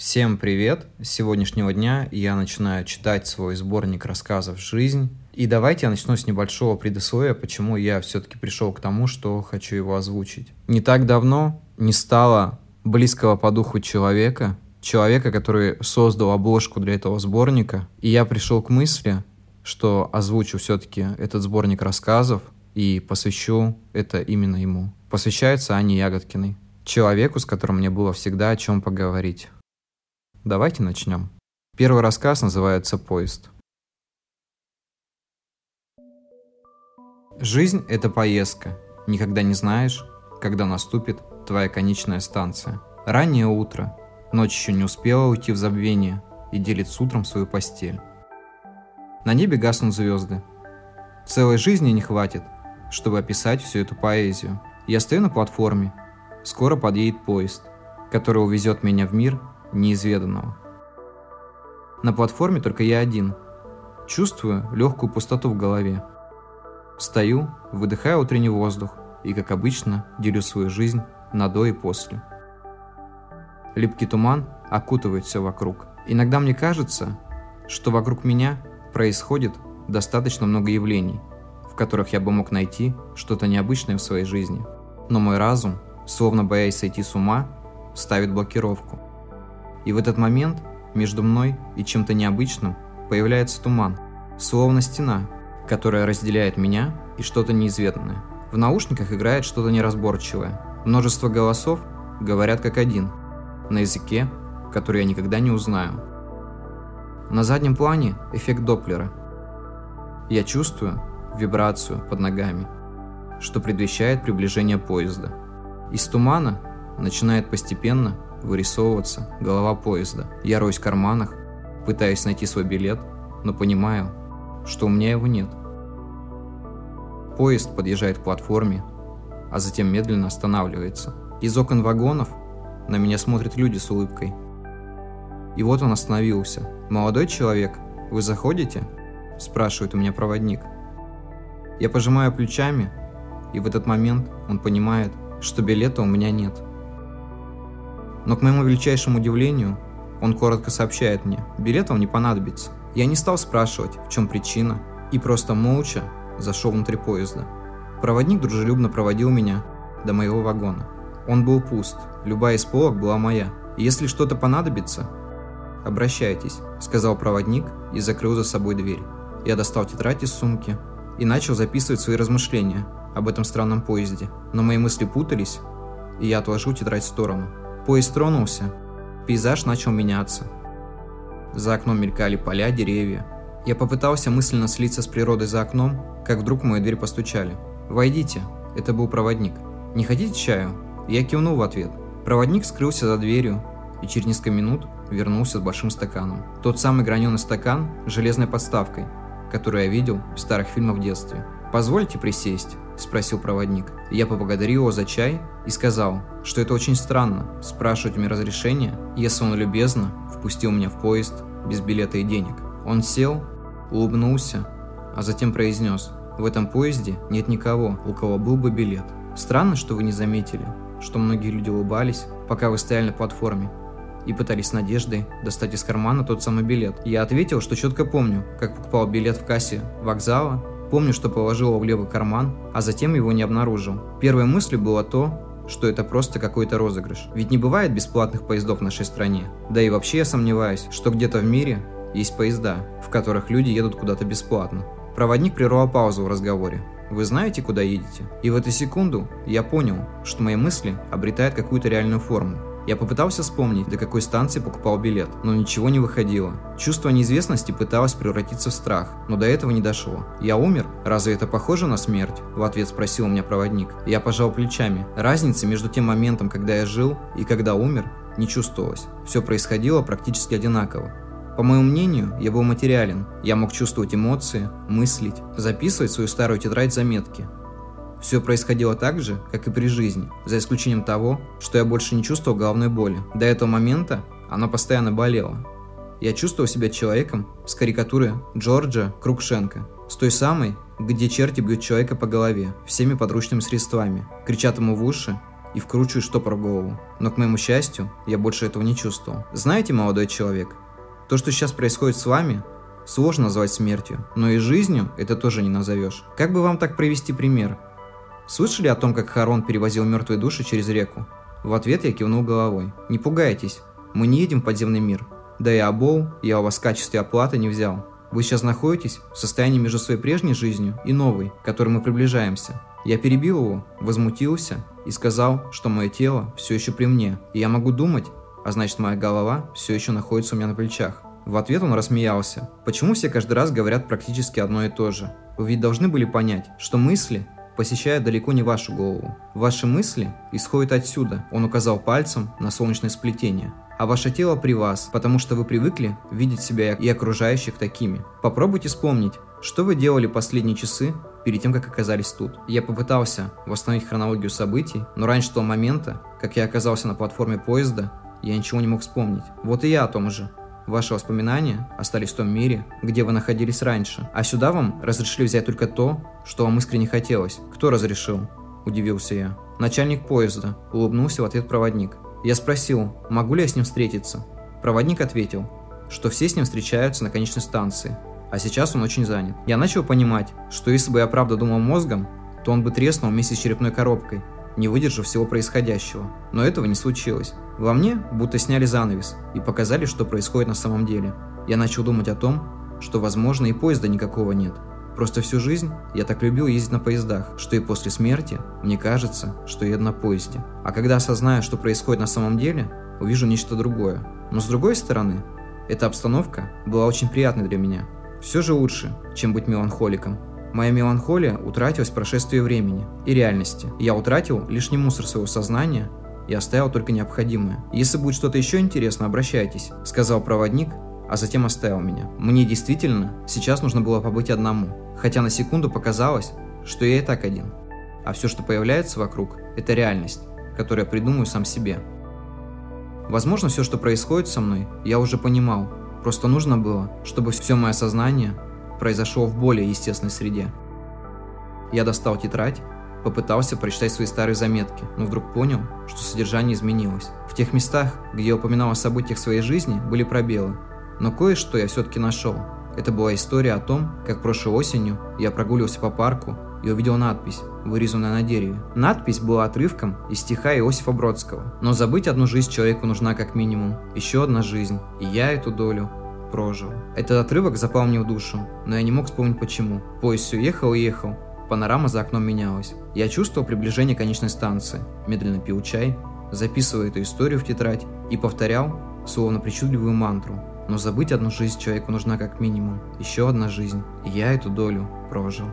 Всем привет! С сегодняшнего дня я начинаю читать свой сборник рассказов «Жизнь». И давайте я начну с небольшого предисловия, почему я все-таки пришел к тому, что хочу его озвучить. Не так давно не стало близкого по духу человека, человека, который создал обложку для этого сборника, и я пришел к мысли, что озвучу все-таки этот сборник рассказов и посвящу это именно ему. Посвящается Ане Ягодкиной, человеку, с которым мне было всегда о чем поговорить. Давайте начнем. Первый рассказ называется «Поезд». Жизнь – это поездка. Никогда не знаешь, когда наступит твоя конечная станция. Раннее утро. Ночь еще не успела уйти в забвение и делит с утром свою постель. На небе гаснут звезды. Целой жизни не хватит, чтобы описать всю эту поэзию. Я стою на платформе. Скоро подъедет поезд, который увезет меня в мир, неизведанного. На платформе только я один. Чувствую легкую пустоту в голове. Стою, выдыхаю утренний воздух и, как обычно, делю свою жизнь на до и после. Липкий туман окутывает все вокруг. Иногда мне кажется, что вокруг меня происходит достаточно много явлений, в которых я бы мог найти что-то необычное в своей жизни. Но мой разум, словно боясь сойти с ума, ставит блокировку – и в этот момент между мной и чем-то необычным появляется туман, словно стена, которая разделяет меня и что-то неизведанное. В наушниках играет что-то неразборчивое. Множество голосов говорят как один, на языке, который я никогда не узнаю. На заднем плане эффект Доплера. Я чувствую вибрацию под ногами, что предвещает приближение поезда. Из тумана начинает постепенно вырисовываться голова поезда. Я роюсь в карманах, пытаясь найти свой билет, но понимаю, что у меня его нет. Поезд подъезжает к платформе, а затем медленно останавливается. Из окон вагонов на меня смотрят люди с улыбкой. И вот он остановился. «Молодой человек, вы заходите?» – спрашивает у меня проводник. Я пожимаю плечами, и в этот момент он понимает, что билета у меня нет – но к моему величайшему удивлению, он коротко сообщает мне, билет вам не понадобится. Я не стал спрашивать, в чем причина, и просто молча зашел внутрь поезда. Проводник дружелюбно проводил меня до моего вагона. Он был пуст, любая из полок была моя. Если что-то понадобится, обращайтесь, сказал проводник и закрыл за собой дверь. Я достал тетрадь из сумки и начал записывать свои размышления об этом странном поезде. Но мои мысли путались, и я отложил тетрадь в сторону. Поезд тронулся. Пейзаж начал меняться. За окном мелькали поля, деревья. Я попытался мысленно слиться с природой за окном, как вдруг в мою дверь постучали. «Войдите». Это был проводник. «Не хотите чаю?» Я кивнул в ответ. Проводник скрылся за дверью и через несколько минут вернулся с большим стаканом. Тот самый граненый стакан с железной подставкой, который я видел в старых фильмах в детстве. «Позвольте присесть?» – спросил проводник. Я поблагодарил его за чай и сказал, что это очень странно – спрашивать у меня разрешения, если он любезно впустил меня в поезд без билета и денег. Он сел, улыбнулся, а затем произнес «В этом поезде нет никого, у кого был бы билет. Странно, что вы не заметили, что многие люди улыбались, пока вы стояли на платформе, и пытались с надеждой достать из кармана тот самый билет. Я ответил, что четко помню, как покупал билет в кассе вокзала Помню, что положил его в левый карман, а затем его не обнаружил. Первой мыслью было то, что это просто какой-то розыгрыш. Ведь не бывает бесплатных поездов в нашей стране. Да и вообще я сомневаюсь, что где-то в мире есть поезда, в которых люди едут куда-то бесплатно. Проводник прервал паузу в разговоре. Вы знаете, куда едете? И в эту секунду я понял, что мои мысли обретают какую-то реальную форму. Я попытался вспомнить, до какой станции покупал билет, но ничего не выходило. Чувство неизвестности пыталось превратиться в страх, но до этого не дошло. «Я умер? Разве это похоже на смерть?» В ответ спросил у меня проводник. Я пожал плечами. Разницы между тем моментом, когда я жил, и когда умер, не чувствовалось. Все происходило практически одинаково. По моему мнению, я был материален. Я мог чувствовать эмоции, мыслить, записывать в свою старую тетрадь заметки. Все происходило так же, как и при жизни, за исключением того, что я больше не чувствовал головной боли. До этого момента она постоянно болела. Я чувствовал себя человеком с карикатуры Джорджа Крукшенко, с той самой, где черти бьют человека по голове всеми подручными средствами, кричат ему в уши и вкручиваю штопор в голову. Но, к моему счастью, я больше этого не чувствовал. Знаете, молодой человек, то, что сейчас происходит с вами, сложно назвать смертью, но и жизнью это тоже не назовешь. Как бы вам так провести пример? Слышали о том, как Харон перевозил мертвые души через реку? В ответ я кивнул головой. Не пугайтесь, мы не едем в подземный мир. Да и обол я у вас в качестве оплаты не взял. Вы сейчас находитесь в состоянии между своей прежней жизнью и новой, к которой мы приближаемся. Я перебил его, возмутился и сказал, что мое тело все еще при мне, и я могу думать, а значит моя голова все еще находится у меня на плечах. В ответ он рассмеялся. Почему все каждый раз говорят практически одно и то же? Вы ведь должны были понять, что мысли посещают далеко не вашу голову. Ваши мысли исходят отсюда, он указал пальцем на солнечное сплетение. А ваше тело при вас, потому что вы привыкли видеть себя и окружающих такими. Попробуйте вспомнить, что вы делали последние часы перед тем, как оказались тут. Я попытался восстановить хронологию событий, но раньше того момента, как я оказался на платформе поезда, я ничего не мог вспомнить. Вот и я о том же. Ваши воспоминания остались в том мире, где вы находились раньше, а сюда вам разрешили взять только то, что вам искренне хотелось. Кто разрешил? Удивился я. Начальник поезда. Улыбнулся в ответ проводник. Я спросил, могу ли я с ним встретиться. Проводник ответил, что все с ним встречаются на конечной станции, а сейчас он очень занят. Я начал понимать, что если бы я правда думал мозгом, то он бы треснул вместе с черепной коробкой, не выдержав всего происходящего. Но этого не случилось. Во мне будто сняли занавес и показали, что происходит на самом деле. Я начал думать о том, что, возможно, и поезда никакого нет. Просто всю жизнь я так любил ездить на поездах, что и после смерти мне кажется, что еду на поезде. А когда осознаю, что происходит на самом деле, увижу нечто другое. Но с другой стороны, эта обстановка была очень приятной для меня. Все же лучше, чем быть меланхоликом. Моя меланхолия утратилась в прошествии времени и реальности. Я утратил лишний мусор своего сознания и оставил только необходимое. Если будет что-то еще интересно, обращайтесь, сказал проводник, а затем оставил меня. Мне действительно сейчас нужно было побыть одному, хотя на секунду показалось, что я и так один. А все, что появляется вокруг, это реальность, которую я придумаю сам себе. Возможно, все, что происходит со мной, я уже понимал. Просто нужно было, чтобы все мое сознание произошел в более естественной среде. Я достал тетрадь, попытался прочитать свои старые заметки, но вдруг понял, что содержание изменилось. В тех местах, где я упоминал о событиях своей жизни, были пробелы. Но кое-что я все-таки нашел. Это была история о том, как прошлой осенью я прогуливался по парку и увидел надпись, вырезанную на дереве. Надпись была отрывком из стиха Иосифа Бродского. «Но забыть одну жизнь человеку нужна как минимум. Еще одна жизнь. И я эту долю прожил. Этот отрывок запал душу, но я не мог вспомнить почему. Поезд все ехал и ехал, панорама за окном менялась. Я чувствовал приближение конечной станции, медленно пил чай, записывал эту историю в тетрадь и повторял, словно причудливую мантру. Но забыть одну жизнь человеку нужна как минимум. Еще одна жизнь, и я эту долю прожил.